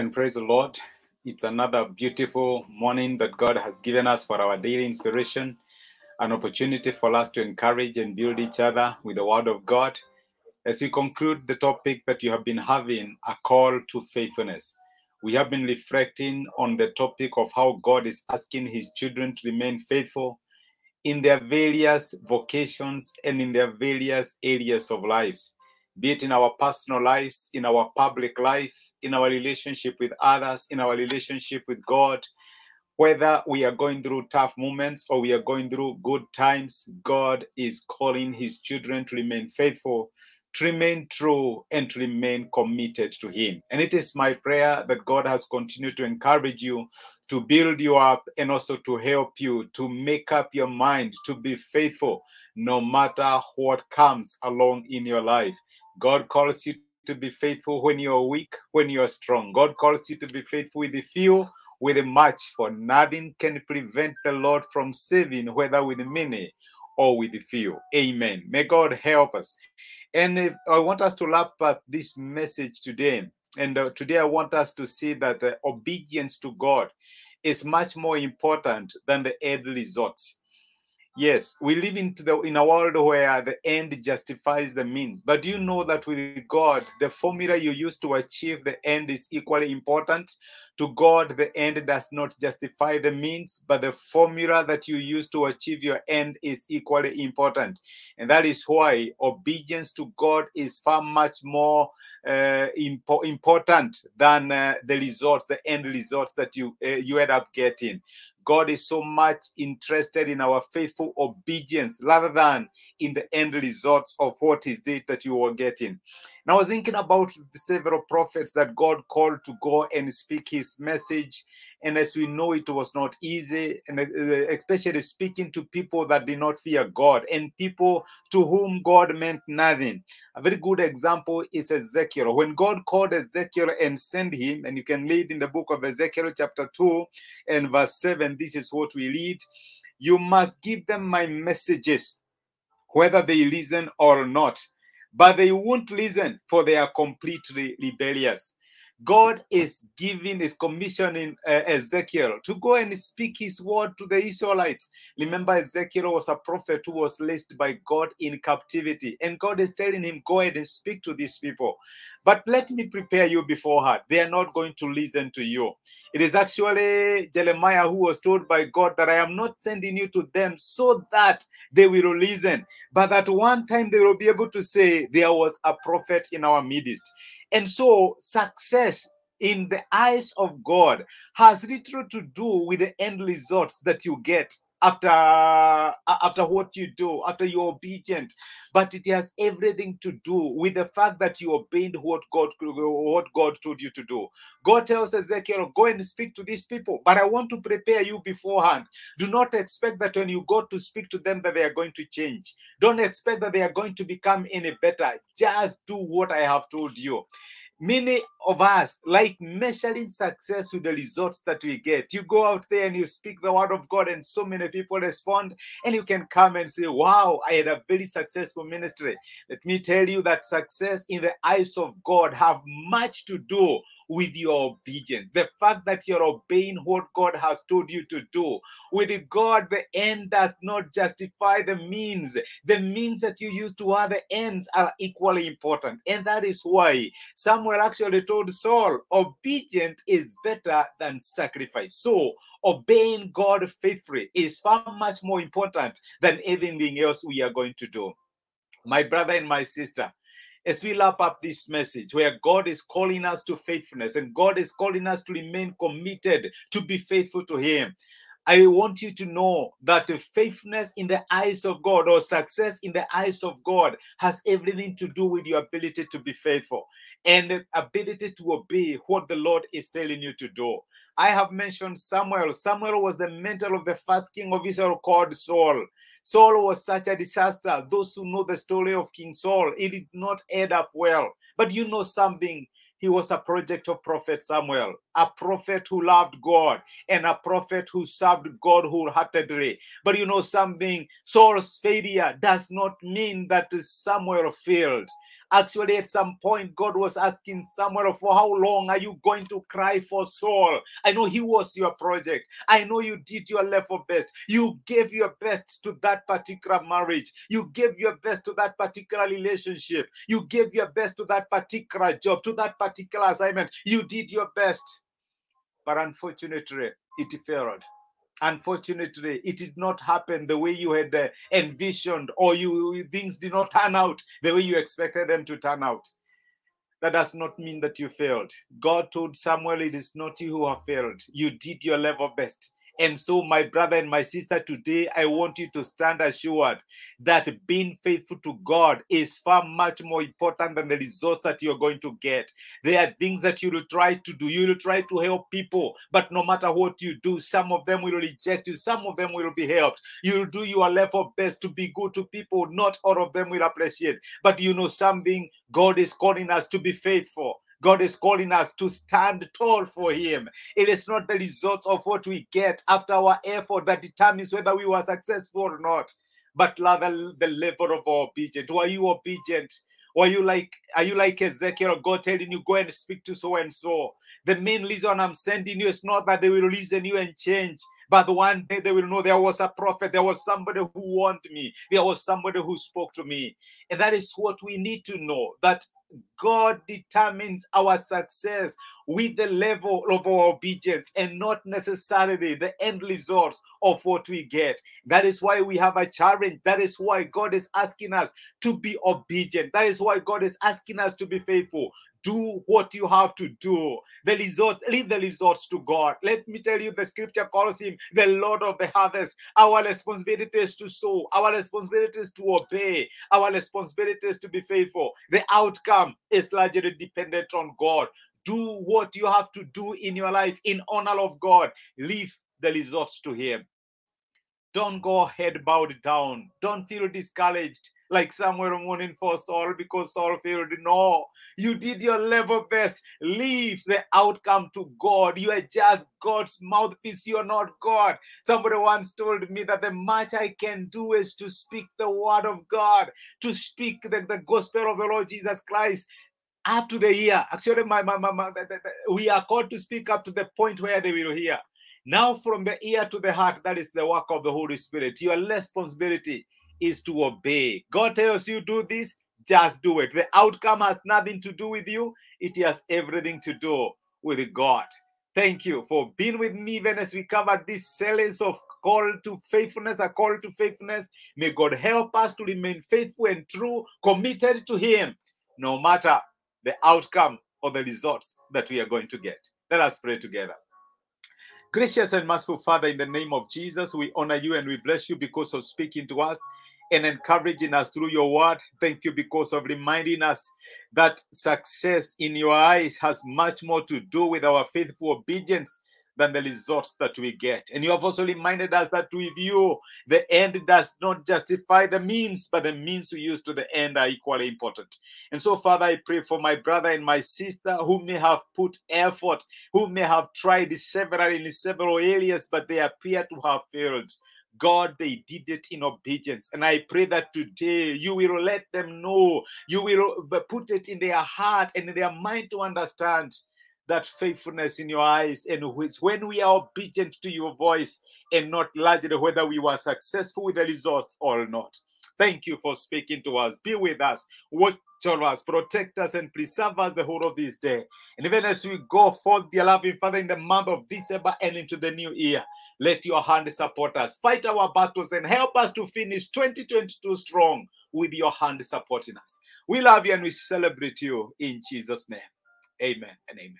and praise the Lord. It's another beautiful morning that God has given us for our daily inspiration, an opportunity for us to encourage and build each other with the Word of God. As we conclude the topic that you have been having, a call to faithfulness, we have been reflecting on the topic of how God is asking His children to remain faithful in their various vocations and in their various areas of lives be it in our personal lives, in our public life, in our relationship with others, in our relationship with God. Whether we are going through tough moments or we are going through good times, God is calling His children to remain faithful, to remain true, and to remain committed to Him. And it is my prayer that God has continued to encourage you, to build you up, and also to help you to make up your mind to be faithful no matter what comes along in your life. God calls you to be faithful when you are weak, when you are strong. God calls you to be faithful with the few, with the much, for nothing can prevent the Lord from saving, whether with many or with the few. Amen. May God help us. And if, I want us to wrap up this message today. And uh, today I want us to see that uh, obedience to God is much more important than the end results. Yes, we live into the in a world where the end justifies the means. But do you know that with God, the formula you use to achieve the end is equally important? To God, the end does not justify the means, but the formula that you use to achieve your end is equally important. And that is why obedience to God is far much more uh, impo- important than uh, the results, the end results that you uh, you end up getting. God is so much interested in our faithful obedience rather than in the end results of what is it that you are getting. And I was thinking about several prophets that God called to go and speak his message. And as we know, it was not easy, and uh, uh, especially speaking to people that did not fear God and people to whom God meant nothing. A very good example is Ezekiel. When God called Ezekiel and sent him, and you can read in the book of Ezekiel, chapter 2 and verse 7, this is what we read You must give them my messages, whether they listen or not. But they won't listen, for they are completely rebellious. God is giving, is commissioning uh, Ezekiel to go and speak his word to the Israelites. Remember, Ezekiel was a prophet who was raised by God in captivity, and God is telling him, Go ahead and speak to these people. But let me prepare you beforehand. They are not going to listen to you. It is actually Jeremiah who was told by God that I am not sending you to them so that they will listen, but at one time they will be able to say, There was a prophet in our midst. And so, success in the eyes of God has little to do with the end results that you get after after what you do after you're obedient. But it has everything to do with the fact that you obeyed what god what god told you to do. God tells ezekiel go and speak to these people but i want to prepare you beforehand. Do not expect that when you go to speak to them that they are going to change. Don't expect that they are going to become any better. Just do what i have told you many of us like measuring success with the results that we get. You go out there and you speak the word of God, and so many people respond, and you can come and say, Wow, I had a very successful ministry. Let me tell you that success in the eyes of God have much to do with your obedience. The fact that you're obeying what God has told you to do. With God, the end does not justify the means. The means that you use to other ends are equally important. And that is why Samuel actually told Saul, obedient is better than sacrifice. So, obeying God faithfully is far much more important than anything else we are going to do. My brother and my sister, as we wrap up this message where God is calling us to faithfulness and God is calling us to remain committed to be faithful to Him. I want you to know that faithfulness in the eyes of God or success in the eyes of God has everything to do with your ability to be faithful and the ability to obey what the Lord is telling you to do. I have mentioned Samuel. Samuel was the mentor of the first king of Israel called Saul. Saul was such a disaster. Those who know the story of King Saul, it did not add up well. But you know something? He was a project of Prophet Samuel, a prophet who loved God and a prophet who served God wholeheartedly. But you know something? Saul's failure does not mean that Samuel failed. Actually, at some point, God was asking Samuel, For how long are you going to cry for Saul? I know he was your project. I know you did your level best. You gave your best to that particular marriage. You gave your best to that particular relationship. You gave your best to that particular job, to that particular assignment. You did your best. But unfortunately, it failed unfortunately it did not happen the way you had uh, envisioned or you things did not turn out the way you expected them to turn out. That does not mean that you failed. God told samuel it is not you who have failed. You did your level best and so, my brother and my sister, today I want you to stand assured that being faithful to God is far much more important than the results that you're going to get. There are things that you will try to do. You will try to help people, but no matter what you do, some of them will reject you, some of them will be helped. You'll do your level best to be good to people. Not all of them will appreciate. But you know something, God is calling us to be faithful. God is calling us to stand tall for Him. It is not the results of what we get after our effort that determines whether we were successful or not, but rather the level of our obedience. Were you obedient? Or you like are you like Ezekiel? God telling you go and speak to so and so. The main reason I'm sending you is not that they will listen you and change, but one day they will know there was a prophet, there was somebody who warned me, there was somebody who spoke to me. And that is what we need to know that God determines our success with the level of our obedience and not necessarily the end results of what we get. That is why we have a challenge. That is why God is asking us to be obedient. That is why God is asking us to be faithful do what you have to do. The leave the results to God. Let me tell you, the scripture calls him the Lord of the harvest. Our responsibility is to sow, our responsibility is to obey, our responsibility is to be faithful. The outcome is largely dependent on God. Do what you have to do in your life in honor of God. Leave the results to Him. Don't go head bowed down. Don't feel discouraged like somewhere mourning for Saul because Saul failed. No, you did your level best. Leave the outcome to God. You are just God's mouthpiece. You are not God. Somebody once told me that the much I can do is to speak the word of God, to speak the, the gospel of the Lord Jesus Christ up to the ear. Actually, my, my, my, my we are called to speak up to the point where they will hear. Now, from the ear to the heart, that is the work of the Holy Spirit. Your responsibility is to obey. God tells you do this, just do it. The outcome has nothing to do with you, it has everything to do with God. Thank you for being with me even as we cover this series of call to faithfulness, a call to faithfulness. May God help us to remain faithful and true, committed to Him, no matter the outcome or the results that we are going to get. Let us pray together. Gracious and merciful Father, in the name of Jesus, we honor you and we bless you because of speaking to us and encouraging us through your word. Thank you because of reminding us that success in your eyes has much more to do with our faithful obedience than the results that we get. And you have also reminded us that with you, the end does not justify the means, but the means we use to the end are equally important. And so, Father, I pray for my brother and my sister who may have put effort, who may have tried several in several areas, but they appear to have failed. God, they did it in obedience. And I pray that today you will let them know, you will uh, put it in their heart and in their mind to understand that faithfulness in your eyes and when we are obedient to your voice and not largely whether we were successful with the results or not. Thank you for speaking to us. Be with us. Watch over us. Protect us and preserve us the whole of this day. And even as we go forth, dear loving Father, in the month of December and into the new year, let your hand support us. Fight our battles and help us to finish 2022 strong with your hand supporting us. We love you and we celebrate you in Jesus' name. Amen and amen.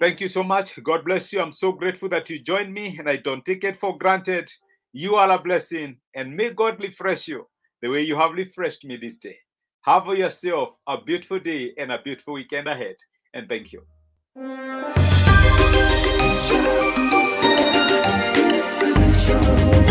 Thank you so much. God bless you. I'm so grateful that you joined me and I don't take it for granted. You are a blessing and may God refresh you the way you have refreshed me this day. Have yourself a beautiful day and a beautiful weekend ahead. And thank you. Inspiration.